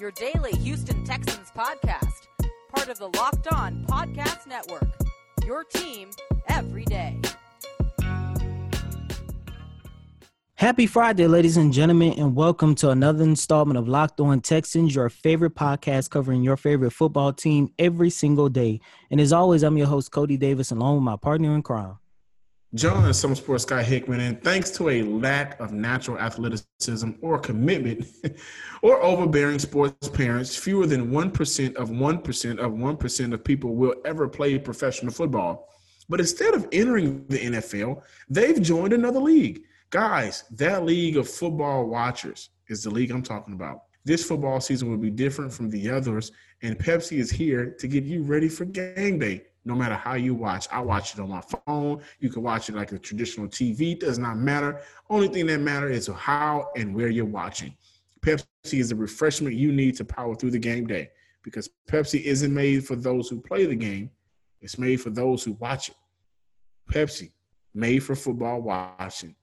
your daily Houston Texans podcast, part of the Locked On Podcast Network. Your team every day. Happy Friday, ladies and gentlemen, and welcome to another installment of Locked On Texans, your favorite podcast covering your favorite football team every single day. And as always, I'm your host, Coty Davis, along with my partner in crime. John is Summer Sports Guy Hickman, and thanks to a lack of natural athleticism or commitment or overbearing sports parents, fewer than 1% of 1% of 1% of people will ever play professional football. But instead of entering the NFL, they've joined another league. Guys, that league of football watchers is the league I'm talking about. This football season will be different from the others, and Pepsi is here to get you ready for game day no matter how you watch. I watch it on my phone. You can watch it like a traditional TV. It does not matter. Only thing that matters is how and where you're watching. Pepsi is the refreshment you need to power through the game day because Pepsi isn't made for those who play the game. It's made for those who watch it. Pepsi, made for football watching.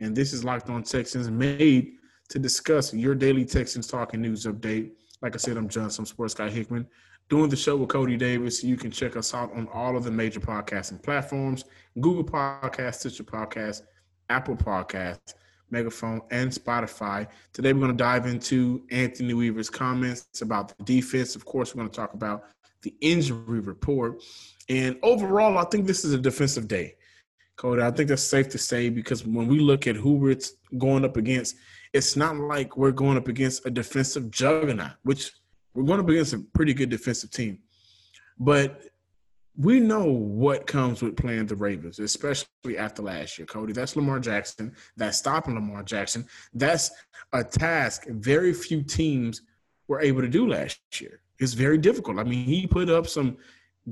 And this is Locked On Texans, made to discuss your daily Texans talking news update. Like I said, I'm John, some sports guy Hickman doing the show with Coty Davis. You can check us out on all of the major podcasting platforms Google Podcasts, Stitcher Podcasts, Apple Podcasts, Megaphone, and Spotify. Today, we're going to dive into Anthony Weaver's comments about the defense. Of course, we're going to talk about the injury report. And overall, I think this is a defensive day. Coty, I think that's safe to say because when we look at who we're going up against, it's not like we're going up against a defensive juggernaut, which we're going up against a pretty good defensive team. But we know what comes with playing the Ravens, especially after last year, Coty. That's Lamar Jackson. That's stopping Lamar Jackson. That's a task very few teams were able to do last year. It's very difficult. I mean, he put up some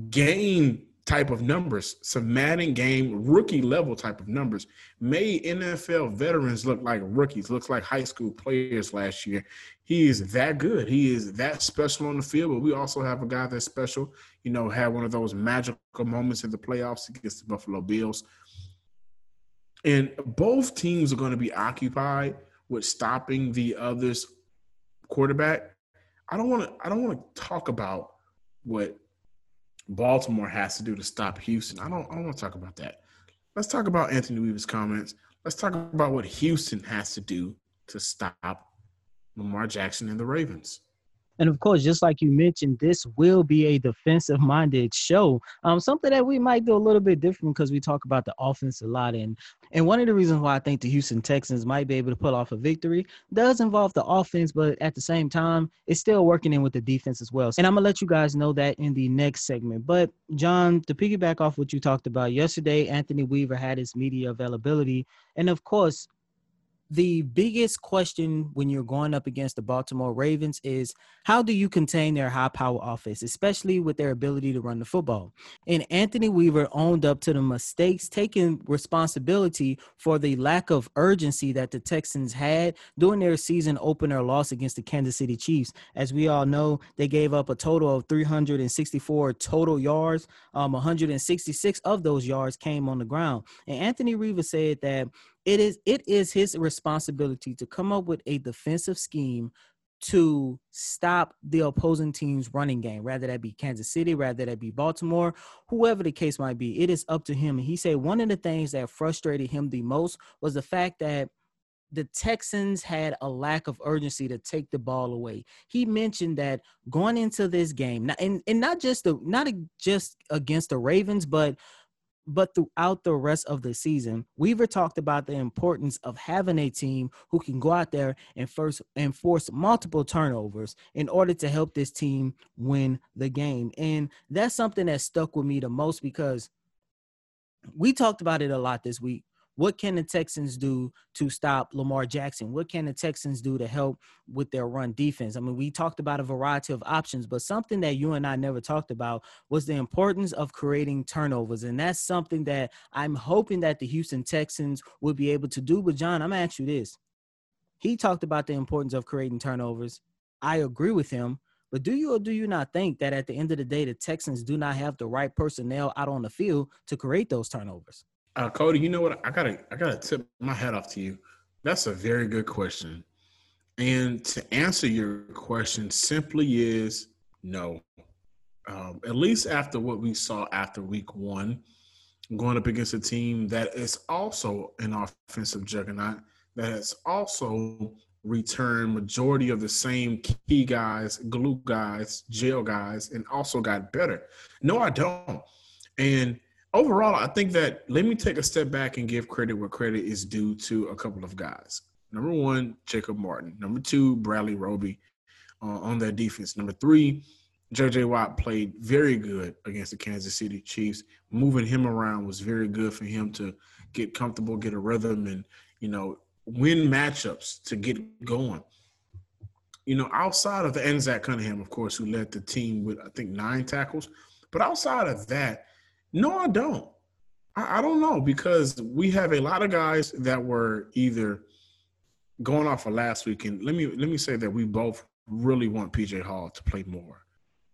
game type of numbers, some Madden game rookie level type of numbers, made NFL veterans look like rookies, looks like high school players last year. He is that good. He is that special on the field, but we also have a guy that's special, you know, had one of those magical moments in the playoffs against the Buffalo Bills. And both teams are going to be occupied with stopping the other's quarterback. I don't want to I don't want to talk about what Baltimore has to do to stop Houston. I don't I don't want to talk about that. Let's talk about Anthony Weaver's comments. Let's talk about what Houston has to do to stop Lamar Jackson and the Ravens. And of course, just like you mentioned, this will be a defensive minded show. Um, something that we might do a little bit different because we talk about the offense a lot. And and one of the reasons why I think the Houston Texans might be able to pull off a victory does involve the offense, but at the same time, it's still working in with the defense as well. And I'm gonna let you guys know that in the next segment. But John, to piggyback off what you talked about yesterday, Anthony Weaver had his media availability. And of course, the biggest question when you're going up against the Baltimore Ravens is how do you contain their high power offense, especially with their ability to run the football? And Anthony Weaver owned up to the mistakes, taking responsibility for the lack of urgency that the Texans had during their season opener loss against the Kansas City Chiefs. As we all know, they gave up a total of 364 total yards. Um, 166 of those yards came on the ground. And Anthony Weaver said that it is it is his responsibility to come up with a defensive scheme to stop the opposing team's running game, rather that be Kansas City, rather that be Baltimore, whoever the case might be. It is up to him. He said one of the things that frustrated him the most was the fact that the Texans had a lack of urgency to take the ball away. He mentioned that going into this game, and, and not just the not just against the Ravens, but but throughout the rest of the season, Weaver talked about the importance of having a team who can go out there and first enforce multiple turnovers in order to help this team win the game. And that's something that stuck with me the most because we talked about it a lot this week. What can the Texans do to stop Lamar Jackson? What can the Texans do to help with their run defense? I mean, we talked about a variety of options, but something that you and I never talked about was the importance of creating turnovers. And that's something that I'm hoping that the Houston Texans will be able to do. But, John, I'm going to ask you this. He talked about the importance of creating turnovers. I agree with him. But do you or do you not think that at the end of the day, the Texans do not have the right personnel out on the field to create those turnovers? Uh, Coty, you know what? I gotta I gotta tip my hat off to you. That's a very good question. And to answer your question, simply is no. Um, at least after what we saw after week one, going up against a team that is also an offensive juggernaut, that has also returned majority of the same key guys, glue guys, jail guys, and also got better. No, I don't. And overall, I think that let me take a step back and give credit where credit is due to a couple of guys. Number one, Jacob Martin. Number two, Bradley Roby uh, on that defense. Number three, JJ Watt played very good against the Kansas City Chiefs. Moving him around was very good for him to get comfortable, get a rhythm, and you know win matchups to get going. You know, outside of the and Zach Cunningham, of course, who led the team with I think nine tackles, but outside of that, no, I don't. I, I don't know because we have a lot of guys that were either going off of last week, and let me let me say that we both really want PJ Hall to play more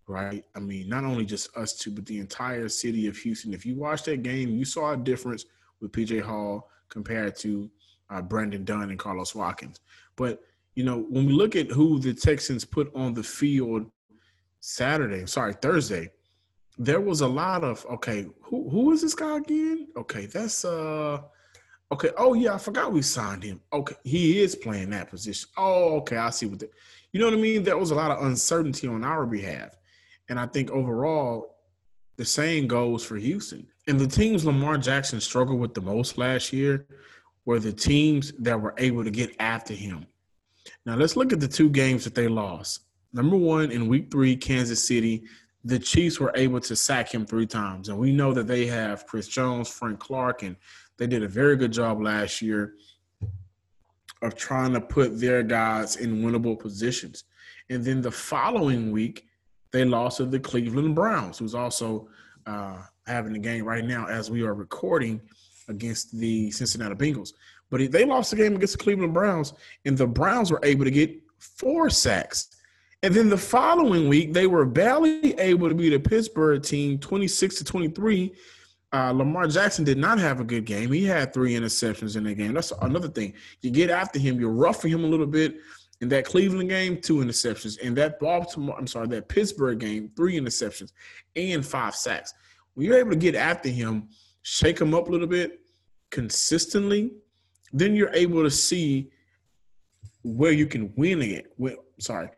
right? I mean, not only just us two, but the entire city of Houston. If you watched that game, you saw a difference with PJ Hall compared to uh, Brandon Dunn and Carlos Watkins. But you know, when we look at who the Texans put on the field Saturday, sorry Thursday, there was a lot of okay. Who who is this guy again? Okay, that's uh. Okay. Oh yeah, I forgot we signed him. Okay, he is playing that position. Oh, okay. I see what the, you know what I mean. There was a lot of uncertainty on our behalf. And I think overall, the same goes for Houston. And the teams Lamar Jackson struggled with the most last year were the teams that were able to get after him. Now let's look at the two games that they lost. Number one, in week three, Kansas City, the Chiefs were able to sack him three times. And we know that they have Chris Jones, Frank Clark, and they did a very good job last year of trying to put their guys in winnable positions. And then the following week, they lost to the Cleveland Browns, who's also uh, having a game right now as we are recording against the Cincinnati Bengals. But they lost the game against the Cleveland Browns, and the Browns were able to get four sacks. And then the following week, they were barely able to beat a Pittsburgh team 26 to 23. Uh, Lamar Jackson did not have a good game. He had three interceptions in that game. That's another thing. You get after him, you rough him a little bit. In that Cleveland game, two interceptions. In that Baltimore, I'm sorry, that Pittsburgh game, three interceptions and five sacks. When you're able to get after him, shake him up a little bit consistently, then you're able to see where you can win it. Well, sorry.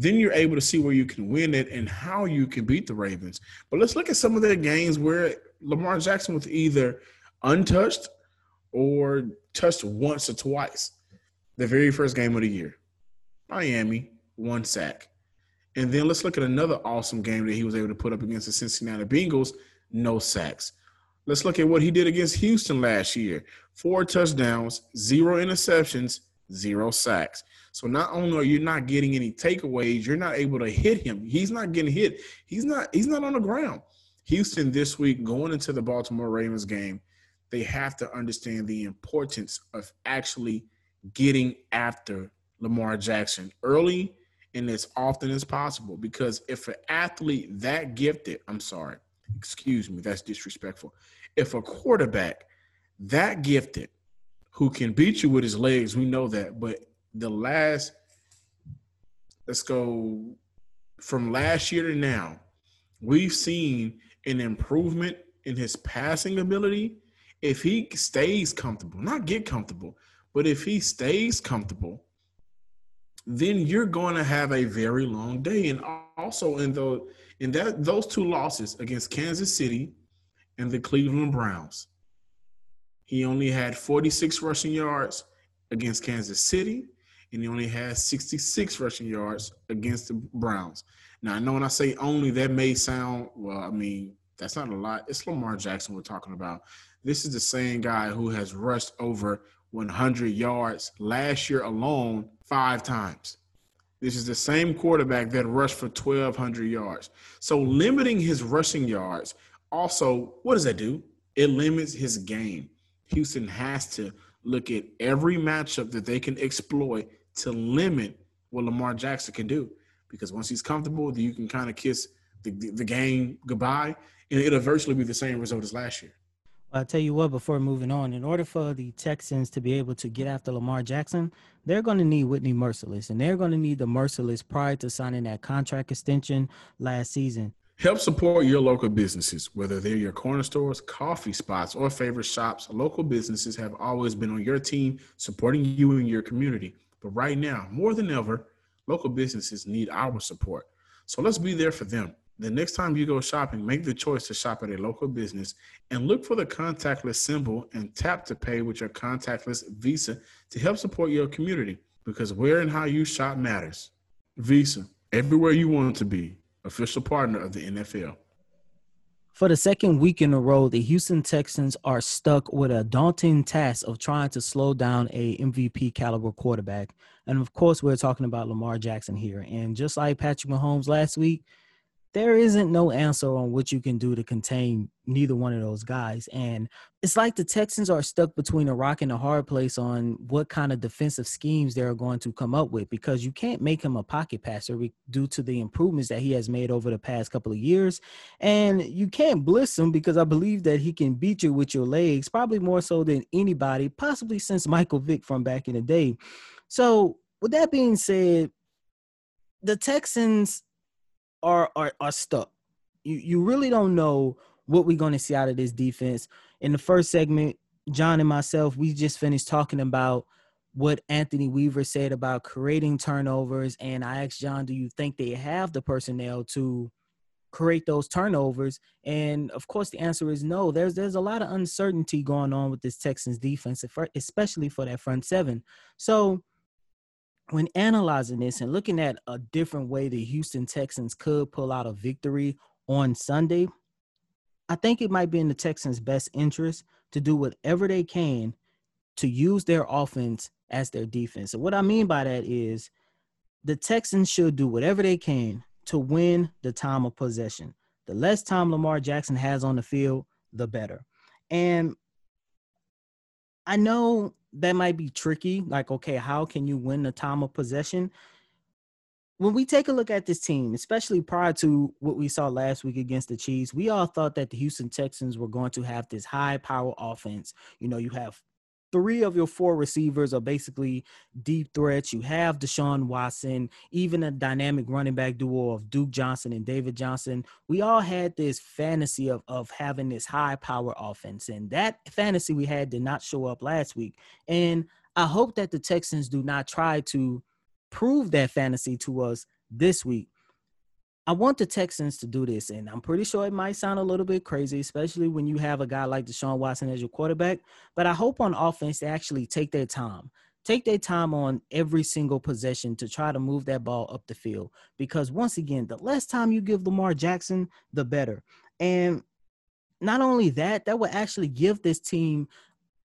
Then you're able to see where you can win it and how you can beat the Ravens. But let's look at some of the games where Lamar Jackson was either untouched or touched once or twice. The very first game of the year. Miami, one sack. And then let's look at another awesome game that he was able to put up against the Cincinnati Bengals, no sacks. Let's look at what he did against Houston last year four touchdowns, zero interceptions, zero sacks. So not only are you not getting any takeaways, you're not able to hit him. He's not getting hit. He's not he's not on the ground. Houston this week going into the Baltimore Ravens game, they have to understand the importance of actually getting after Lamar Jackson early and as often as possible. Because if an athlete that gifted, I'm sorry, excuse me, that's disrespectful. If a quarterback that gifted who can beat you with his legs, we know that. But the last, let's go from last year to now, we've seen an improvement in his passing ability. If he stays comfortable, not get comfortable, but if he stays comfortable then you're going to have a very long day. And also in the in that those two losses against Kansas City and the Cleveland Browns, he only had 46 rushing yards against Kansas City, and he only had 66 rushing yards against the Browns. Now I know when I say only, that may sound well. I mean that's not a lot. It's Lamar Jackson we're talking about. This is the same guy who has rushed over 100 yards last year alone five times. This is the same quarterback that rushed for 1,200 yards. So limiting his rushing yards also, what does that do? It limits his game. Houston has to look at every matchup that they can exploit to limit what Lamar Jackson can do. Because once he's comfortable, you can kind of kiss the, the, the game goodbye, and it'll virtually be the same result as last year. I'll tell you what, before moving on, in order for the Texans to be able to get after Lamar Jackson, they're going to need Whitney Mercilus, and they're going to need the Mercilus prior to signing that contract extension last season. Help support your local businesses, whether they're your corner stores, coffee spots, or favorite shops. Local businesses have always been on your team, supporting you and your community. But right now, more than ever, local businesses need our support. So let's be there for them. The next time you go shopping, make the choice to shop at a local business and look for the contactless symbol and tap to pay with your contactless Visa to help support your community because where and how you shop matters. Visa, everywhere you want to be official partner of the NFL. For the second week in a row, the Houston Texans are stuck with a daunting task of trying to slow down a MVP caliber quarterback. And of course, we're talking about Lamar Jackson here. And just like Patrick Mahomes last week, there isn't no answer on what you can do to contain neither one of those guys. And it's like the Texans are stuck between a rock and a hard place on what kind of defensive schemes they're going to come up with because you can't make him a pocket passer due to the improvements that he has made over the past couple of years. And you can't blitz him because I believe that he can beat you with your legs, probably more so than anybody, possibly since Michael Vick from back in the day. So, with that being said, the Texans are are are stuck. You you really don't know what we're going to see out of this defense. In the first segment, John and myself, we just finished talking about what Anthony Weaver said about creating turnovers, and I asked John, "Do you think they have the personnel to create those turnovers?" And of course, the answer is no. There's there's a lot of uncertainty going on with this Texans defense, especially for that front seven. So when analyzing this and looking at a different way the Houston Texans could pull out a victory on Sunday, I think it might be in the Texans' best interest to do whatever they can to use their offense as their defense. And what I mean by that is the Texans should do whatever they can to win the time of possession. The less time Lamar Jackson has on the field, the better. And I know that might be tricky. Like, okay, how can you win the time of possession? When we take a look at this team, especially prior to what we saw last week against the Chiefs, we all thought that the Houston Texans were going to have this high power offense. You know, you have three of your four receivers are basically deep threats. You have Deshaun Watson, even a dynamic running back duo of Duke Johnson and David Johnson. We all had this fantasy of, of having this high power offense, and that fantasy we had did not show up last week. And I hope that the Texans do not try to prove that fantasy to us this week I want the Texans to do this, and I'm pretty sure it might sound a little bit crazy, especially when you have a guy like Deshaun Watson as your quarterback. But I hope on offense they actually take their time, take their time on every single possession to try to move that ball up the field. Because once again, the less time you give Lamar Jackson, the better. And not only that, that will actually give this team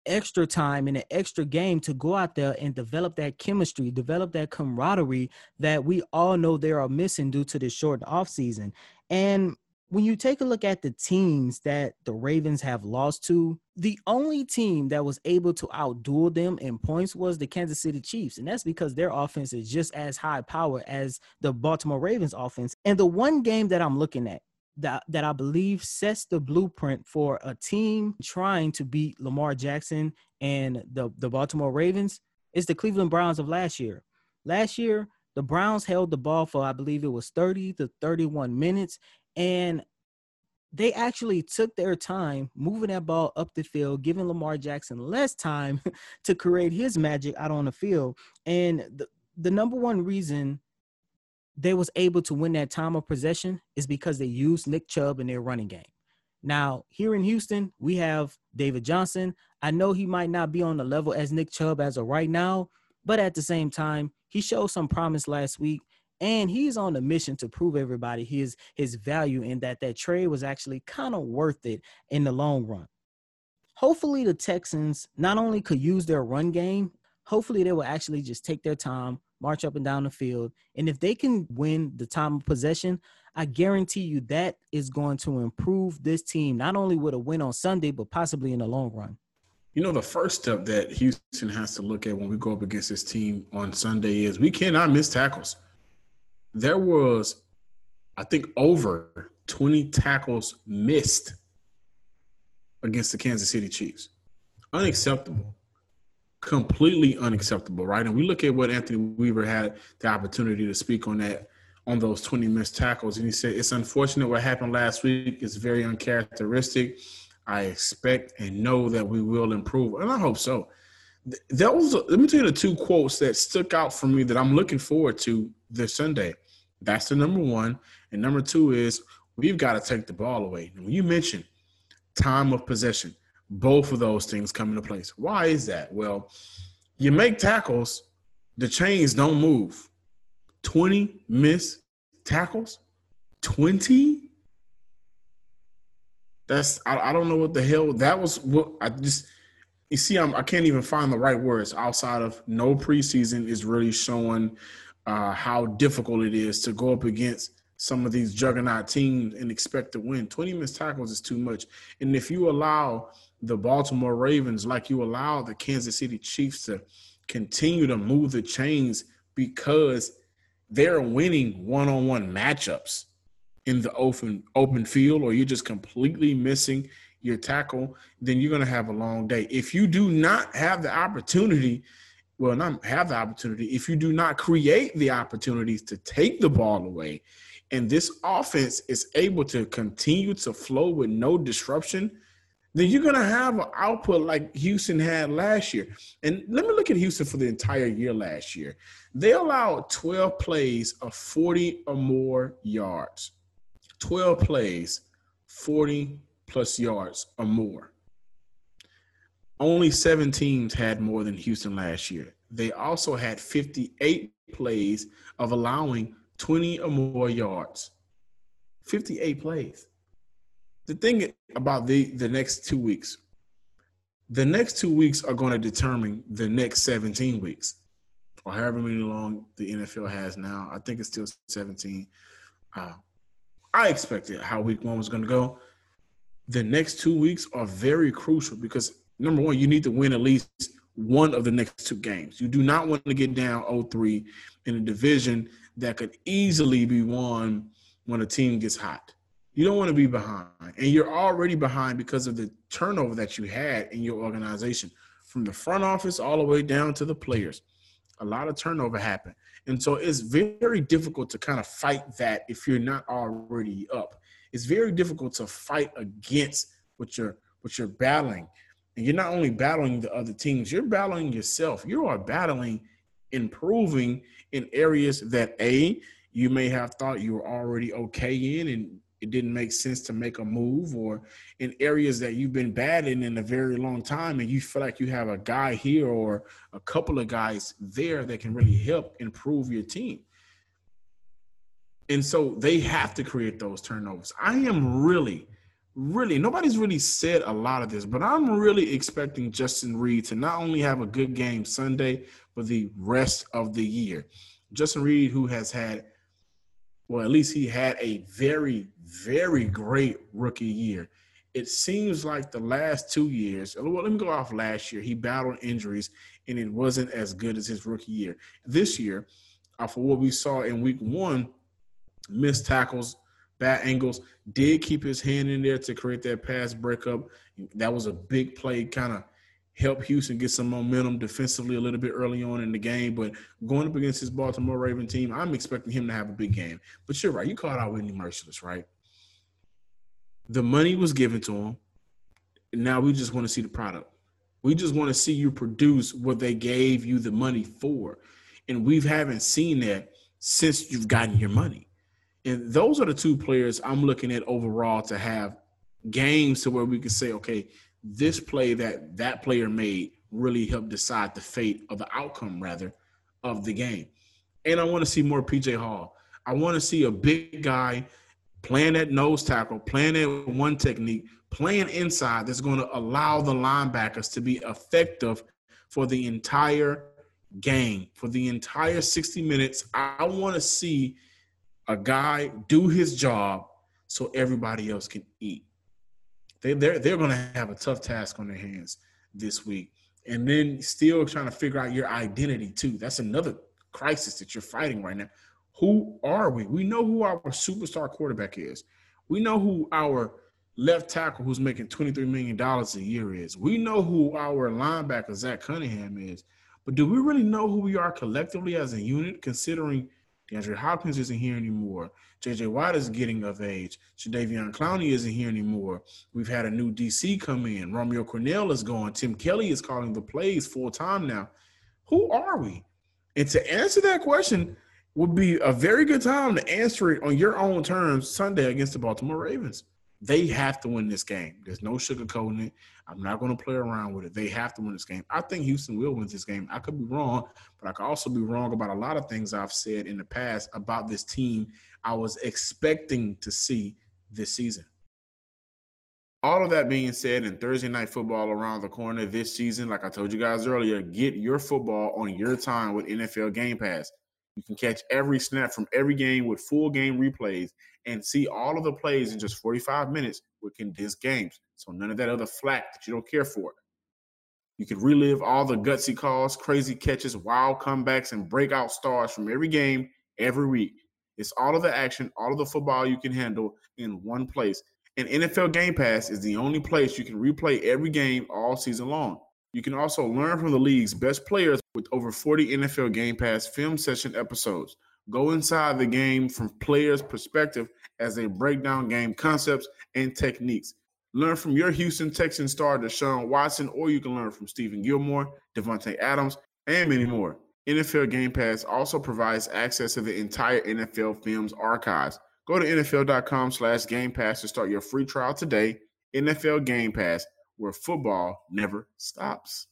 extra time and an extra game to go out there and develop that chemistry, develop that camaraderie that we all know they are missing due to this short off season. And when you take a look at the teams that the Ravens have lost to, the only team that was able to outduel them in points was the Kansas City Chiefs. And that's because their offense is just as high power as the Baltimore Ravens offense. And the one game that I'm looking at that that I believe sets the blueprint for a team trying to beat Lamar Jackson and the the Baltimore Ravens is the Cleveland Browns of last year. Last year, the Browns held the ball for I believe it was 30 to 31 minutes and they actually took their time moving that ball up the field, giving Lamar Jackson less time to create his magic out on the field. And the, the number one reason they was able to win that time of possession is because they used Nick Chubb in their running game. Now, here in Houston, we have David Johnson. I know he might not be on the level as Nick Chubb as of right now, but at the same time, he showed some promise last week and he's on a mission to prove everybody his his value and that that trade was actually kind of worth it in the long run. Hopefully the Texans not only could use their run game, hopefully they will actually just take their time, march up and down the field. And if they can win the time of possession, I guarantee you that is going to improve this team, not only with a win on Sunday, but possibly in the long run. You know, the first step that Houston has to look at when we go up against this team on Sunday is we cannot miss tackles. There was, I think, over 20 tackles missed against the Kansas City Chiefs. Unacceptable. Completely unacceptable, right? And we look at what Anthony Weaver had the opportunity to speak on that on those 20 missed tackles. And he said, It's unfortunate what happened last week. It's very uncharacteristic. I expect and know that we will improve. And I hope so. That was, let me tell you the two quotes that stuck out for me that I'm looking forward to this Sunday. That's the number one. And number two is we've got to take the ball away. When you mentioned time of possession, both of those things come into place. Why is that? Well, you make tackles, the chains don't move. 20 missed tackles? 20? That's I, I don't know what the hell that was what I just you see I'm I can't even find the right words outside of no preseason is really showing uh, how difficult it is to go up against some of these juggernaut teams and expect to win. 20 missed tackles is too much. And if you allow the Baltimore Ravens, like you allow the Kansas City Chiefs to continue to move the chains because they're winning one-on-one matchups in the open open field, or you're just completely missing your tackle, then you're going to have a long day. If you do not have the opportunity well, not have the opportunity, if you do not create the opportunities to take the ball away, and this offense is able to continue to flow with no disruption, then you're going to have an output like Houston had last year. And let me look at Houston for the entire year last year. They allowed 12 plays of 40 or more yards. 12 plays, 40 plus yards or more. Only seven teams had more than Houston last year. They also had 58 plays of allowing 20 or more yards. 58 plays. The thing about the, the next two weeks, the next two weeks are going to determine the next 17 weeks, or however many long the NFL has now. I think it's still 17. Uh, I expected how week one was going to go. The next two weeks are very crucial because number one, you need to win at least one of the next two games. You do not want to get down 0-3 in a division that could easily be won when a team gets hot. You don't want to be behind. And you're already behind because of the turnover that you had in your organization from the front office all the way down to the players. A lot of turnover happened. And so it's very difficult to kind of fight that if you're not already up. It's very difficult to fight against what you're what you're battling. And you're not only battling the other teams, you're battling yourself. You are battling improving in areas that A, you may have thought you were already okay in and it didn't make sense to make a move, or in areas that you've been bad in in a very long time and you feel like you have a guy here or a couple of guys there that can really help improve your team. And so they have to create those turnovers. I am really really nobody's really said a lot of this, but I'm really expecting Justin Reid to not only have a good game Sunday, but the rest of the year. Justin Reid, who has had, well, at least he had a very, very great rookie year. It seems like the last two years, well, let me go off last year. He battled injuries and it wasn't as good as his rookie year. This year, uh, for what we saw in week one, missed tackles, bad angles. Did keep his hand in there to create that pass breakup. That was a big play, kind of help Houston get some momentum defensively a little bit early on in the game. But going up against this Baltimore Raven team, I'm expecting him to have a big game. But you're right. You called out Whitney Mercilus, right? The money was given to him. Now we just want to see the product. We just want to see you produce what they gave you the money for. And we haven't seen that since you've gotten your money. And those are the two players I'm looking at overall to have games to where we can say, okay, this play that that player made really helped decide the fate of the outcome, rather, of the game. And I want to see more PJ Hall. I want to see a big guy playing that nose tackle, playing that one technique, playing inside that's going to allow the linebackers to be effective for the entire game, for the entire 60 minutes. I want to see – a guy do his job so everybody else can eat. They, they're they're going to have a tough task on their hands this week, and then still trying to figure out your identity too. That's another crisis that you're fighting right now. Who are we? We know who our superstar quarterback is. We know who our left tackle who's making $23 million a year is. We know who our linebacker, Zach Cunningham, is. But do we really know who we are collectively as a unit, considering DeAndre Hopkins isn't here anymore? JJ Watt is getting of age. Jadeveon Clowney isn't here anymore. We've had a new DC come in. Romeo Crennel is gone. Tim Kelly is calling the plays full time now. Who are we? And to answer that question would be a very good time to answer it on your own terms Sunday against the Baltimore Ravens. They have to win this game. There's no sugarcoating it. I'm not going to play around with it. They have to win this game. I think Houston will win this game. I could be wrong, but I could also be wrong about a lot of things I've said in the past about this team I was expecting to see this season. All of that being said, and Thursday night football around the corner this season, like I told you guys earlier, get your football on your time with NFL Game Pass. You can catch every snap from every game with full game replays and see all of the plays in just 45 minutes with condensed games. So none of that other flack that you don't care for. You can relive all the gutsy calls, crazy catches, wild comebacks, and breakout stars from every game every week. It's all of the action, all of the football you can handle in one place. And NFL Game Pass is the only place you can replay every game all season long. You can also learn from the league's best players with over 40 NFL Game Pass film session episodes. Go inside the game from players' perspective as they break down game concepts and techniques. Learn from your Houston Texans star Deshaun Watson, or you can learn from Stephon Gilmore, Davante Adams, and many more. NFL Game Pass also provides access to the entire NFL Films archives. Go to NFL.com slash Game Pass to start your free trial today. NFL Game Pass, where football never stops.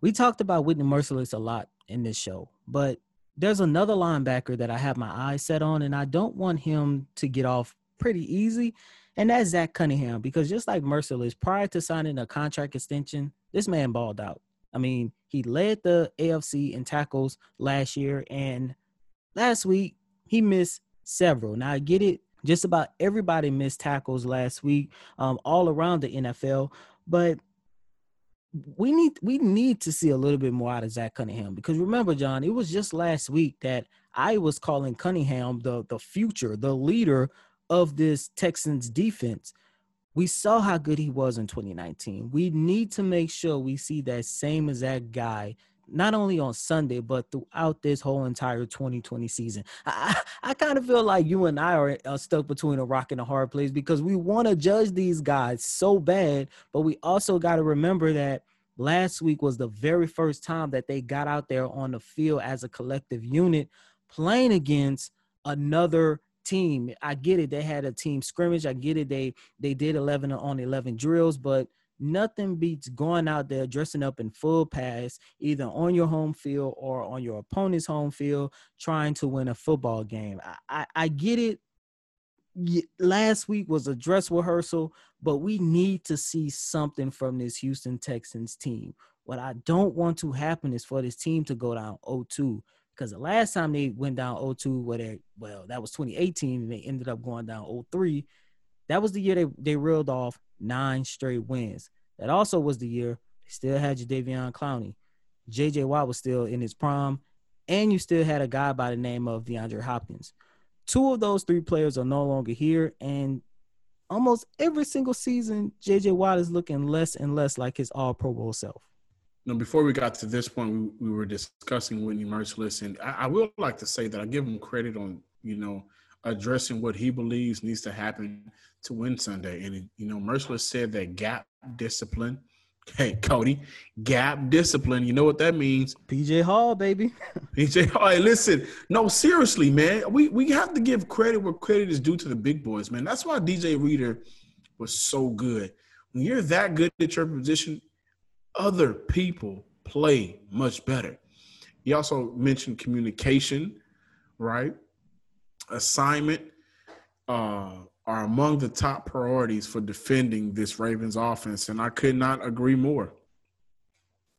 We talked about Whitney Mercilus a lot in this show, but there's another linebacker that I have my eyes set on, and I don't want him to get off pretty easy, and that's Zach Cunningham, because just like Mercilus, prior to signing a contract extension, this man balled out. I mean, he led the AFC in tackles last year, and last week he missed several. Now I get it; just about everybody missed tackles last week, um, all around the NFL. But we need we need to see a little bit more out of Zach Cunningham because remember, John, it was just last week that I was calling Cunningham the the future, the leader of this Texans defense we saw how good he was in 2019. We need to make sure we see that same exact guy not only on Sunday, but throughout this whole entire 2020 season. I, I kind of feel like you and I are, are stuck between a rock and a hard place because we want to judge these guys so bad, but we also got to remember that last week was the very first time that they got out there on the field as a collective unit playing against another team. I get it. They had a team scrimmage. I get it. They they did 11 on 11 drills, but nothing beats going out there dressing up in full pass, either on your home field or on your opponent's home field, trying to win a football game. I, I, I get it. Last week was a dress rehearsal, but we need to see something from this Houston Texans team. What I don't want to happen is for this team to go down 0-2 because the last time they went down 0-2, where they well, that was 2018, and they ended up going down 0-3. That was the year they, they reeled off nine straight wins. That also was the year they still had Jadeveon Clowney. JJ Watt was still in his prime, and you still had a guy by the name of DeAndre Hopkins. Two of those three players are no longer here, and almost every single season, JJ Watt is looking less and less like his all Pro Bowl self know, before we got to this point, we, we were discussing Whitney Mercilus, and I, I will like to say that I give him credit on, you know, addressing what he believes needs to happen to win Sunday. And, you know, Mercilus said that gap discipline. Hey, Coty, gap discipline. You know what that means? PJ Hall, baby. PJ Hall. Hey, listen. No, seriously, man. We we have to give credit where credit is due to the big boys, man. That's why DJ Reader was so good. When you're that good at your position, other people play much better. He also mentioned communication, right? Assignment uh, are among the top priorities for defending this Ravens offense, and I could not agree more.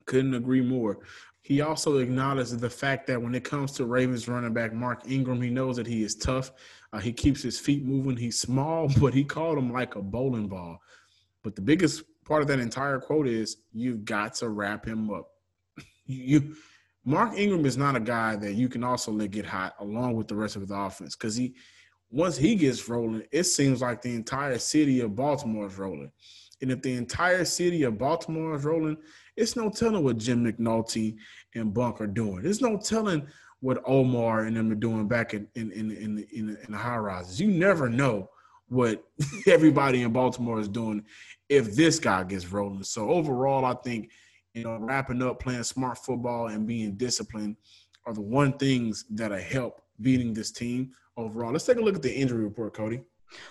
Couldn't agree more. He also acknowledged the fact that when it comes to Ravens running back Mark Ingram, he knows that he is tough. Uh, he keeps his feet moving. He's small, but he called him like a bowling ball. But the biggest part of that entire quote is you've got to wrap him up. you Mark Ingram is not a guy that you can also let get hot along with the rest of the offense because he once he gets rolling, it seems like the entire city of Baltimore is rolling. And if the entire city of Baltimore is rolling, it's no telling what Jim McNulty and Bunk are doing. There's no telling what Omar and them are doing back in in in in, in, in the high rises. You never know what everybody in Baltimore is doing if this guy gets rolling. So overall, I think you know wrapping up, playing smart football, and being disciplined are the one things that are help beating this team overall. Let's take a look at the injury report, Coty.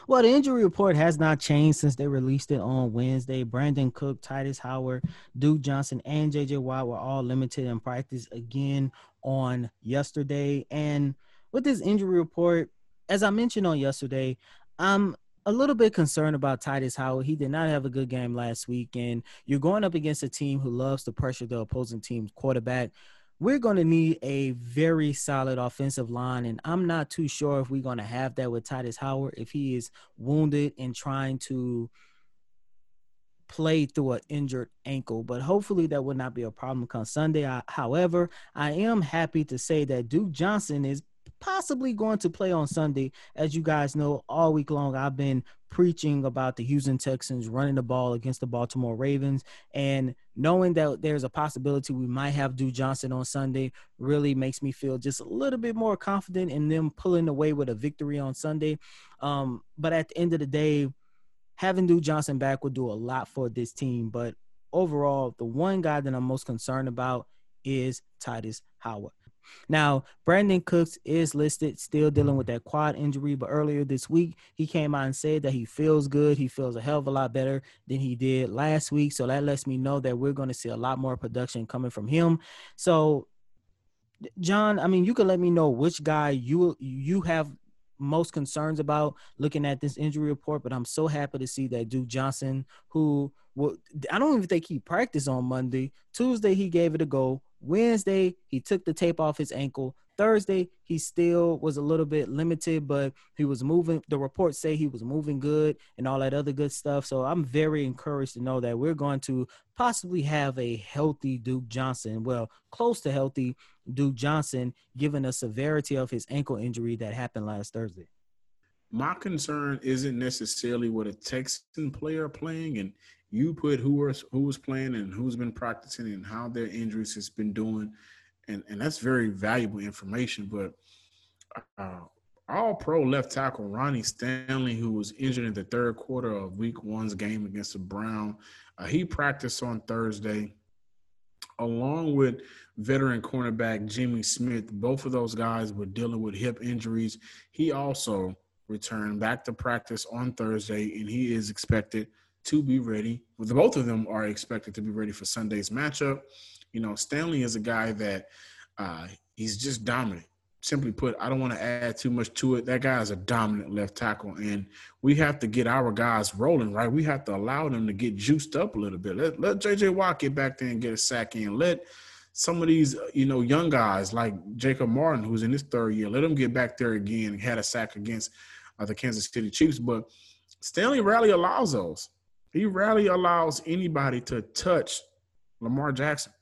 Well, the injury report has not changed since they released it on Wednesday. Brandin Cook, Tytus Howard, Duke Johnson, and JJ Watt were all limited in practice again on yesterday. And with this injury report, as I mentioned on yesterday, I'm a little bit concerned about Tytus Howard. He did not have a good game last week, and you're going up against a team who loves to pressure the opposing team's quarterback we're going to need a very solid offensive line. And I'm not too sure if we're going to have that with Tytus Howard if he is wounded and trying to play through an injured ankle. But hopefully that would not be a problem come Sunday. I, however, I am happy to say that Duke Johnson is possibly going to play on Sunday. As you guys know, all week long I've been preaching about the Houston Texans running the ball against the Baltimore Ravens. And knowing that there's a possibility we might have Duke Johnson on Sunday really makes me feel just a little bit more confident in them pulling away with a victory on Sunday. Um, but at the end of the day, having Duke Johnson back would do a lot for this team. But overall, the one guy that I'm most concerned about is Tytus Howard. Now, Brandin Cooks is listed still dealing with that quad injury, but earlier this week he came out and said that he feels good. He feels a hell of a lot better than he did last week. So that lets me know that we're going to see a lot more production coming from him. So John, I mean, you could let me know which guy you you have most concerns about looking at this injury report, but I'm so happy to see that Duke Johnson, who well, I don't even think he practiced on Monday. Tuesday he gave it a go. Wednesday, he took the tape off his ankle. Thursday, he still was a little bit limited, but he was moving. The reports say he was moving good and all that other good stuff. So I'm very encouraged to know that we're going to possibly have a healthy Duke Johnson, well, close to healthy Duke Johnson, given the severity of his ankle injury that happened last Thursday. My concern isn't necessarily what a Texan player playing and you put who was who was playing and who's been practicing and how their injuries has been doing, and and that's very valuable information. But uh, all pro left tackle Ronnie Stanley, who was injured in the third quarter of Week One's game against the Brown, uh, he practiced on Thursday, along with veteran cornerback Jimmy Smith. Both of those guys were dealing with hip injuries. He also returned back to practice on Thursday, and he is expected to be ready. Both of them are expected to be ready for Sunday's matchup. You know, Stanley is a guy that uh, he's just dominant. Simply put, I don't want to add too much to it. That guy is a dominant left tackle, and we have to get our guys rolling, right? We have to allow them to get juiced up a little bit. Let, let JJ Watt get back there and get a sack in. Let some of these, you know, young guys like Jacob Martin, who's in his third year, let him get back there again and had a sack against uh, the Kansas City Chiefs. But Stanley rarely allows those. He rarely allows anybody to touch Lamar Jackson.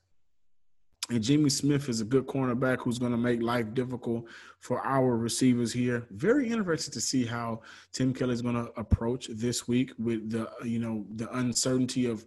And Jimmy Smith is a good cornerback who's going to make life difficult for our receivers here. Very interested to see how Tim Kelly is going to approach this week with the you know the uncertainty of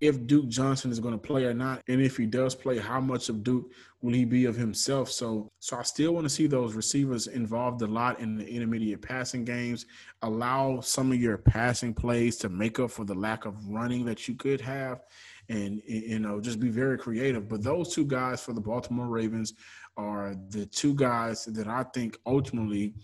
if Duke Johnson is going to play or not, and if he does play, how much of Duke will he be of himself? So, so I still want to see those receivers involved a lot in the intermediate passing games. Allow some of your passing plays to make up for the lack of running that you could have, and you know just be very creative. But those two guys for the Baltimore Ravens are the two guys that I think ultimately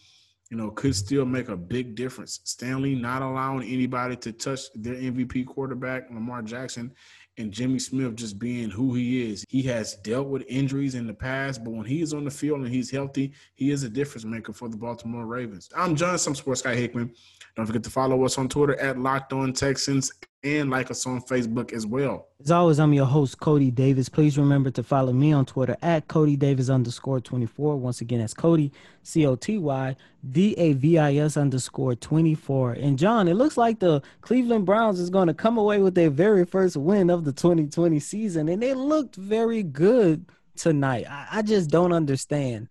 you know, could still make a big difference. Stanley not allowing anybody to touch their MVP quarterback, Lamar Jackson, and Jimmy Smith just being who he is. He has dealt with injuries in the past, but when he's on the field and he's healthy, he is a difference maker for the Baltimore Ravens. I'm John, some sports guy Hickman. Don't forget to follow us on Twitter at Locked On Texans and like us on Facebook as well. As always, I'm your host, Coty Davis. Please remember to follow me on Twitter at Coty Davis underscore 24. Once again, that's Coty, C O T Y D A V I S underscore 24. And John, it looks like the Cleveland Browns is going to come away with their very first win of the 2020 season. And they looked very good tonight. I, I just don't understand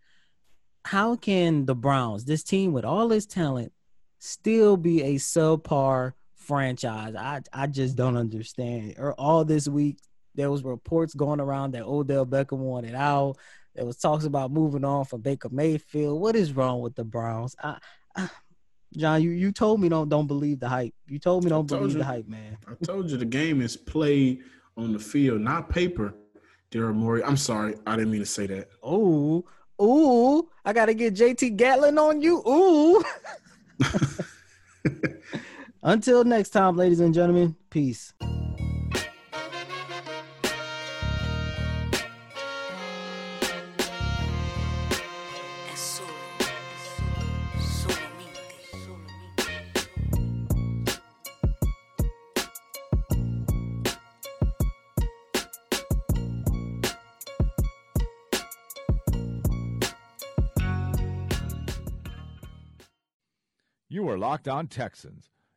how can the Browns, this team with all this talent, still be a subpar franchise? I I just don't understand. Or all this week there was reports going around that Odell Beckham wanted out. There was talks about moving on from Baker Mayfield. What is wrong with the Browns? I, I, John, you, you told me don't don't believe the hype. You told me don't believe you, the hype, man. I told you the game is played on the field, not paper. Daryl Morey. I'm sorry, I didn't mean to say that. Oh, ooh, I gotta get JT Gatlin on you. Ooh. Until next time, ladies and gentlemen, peace. You are Locked On Texans,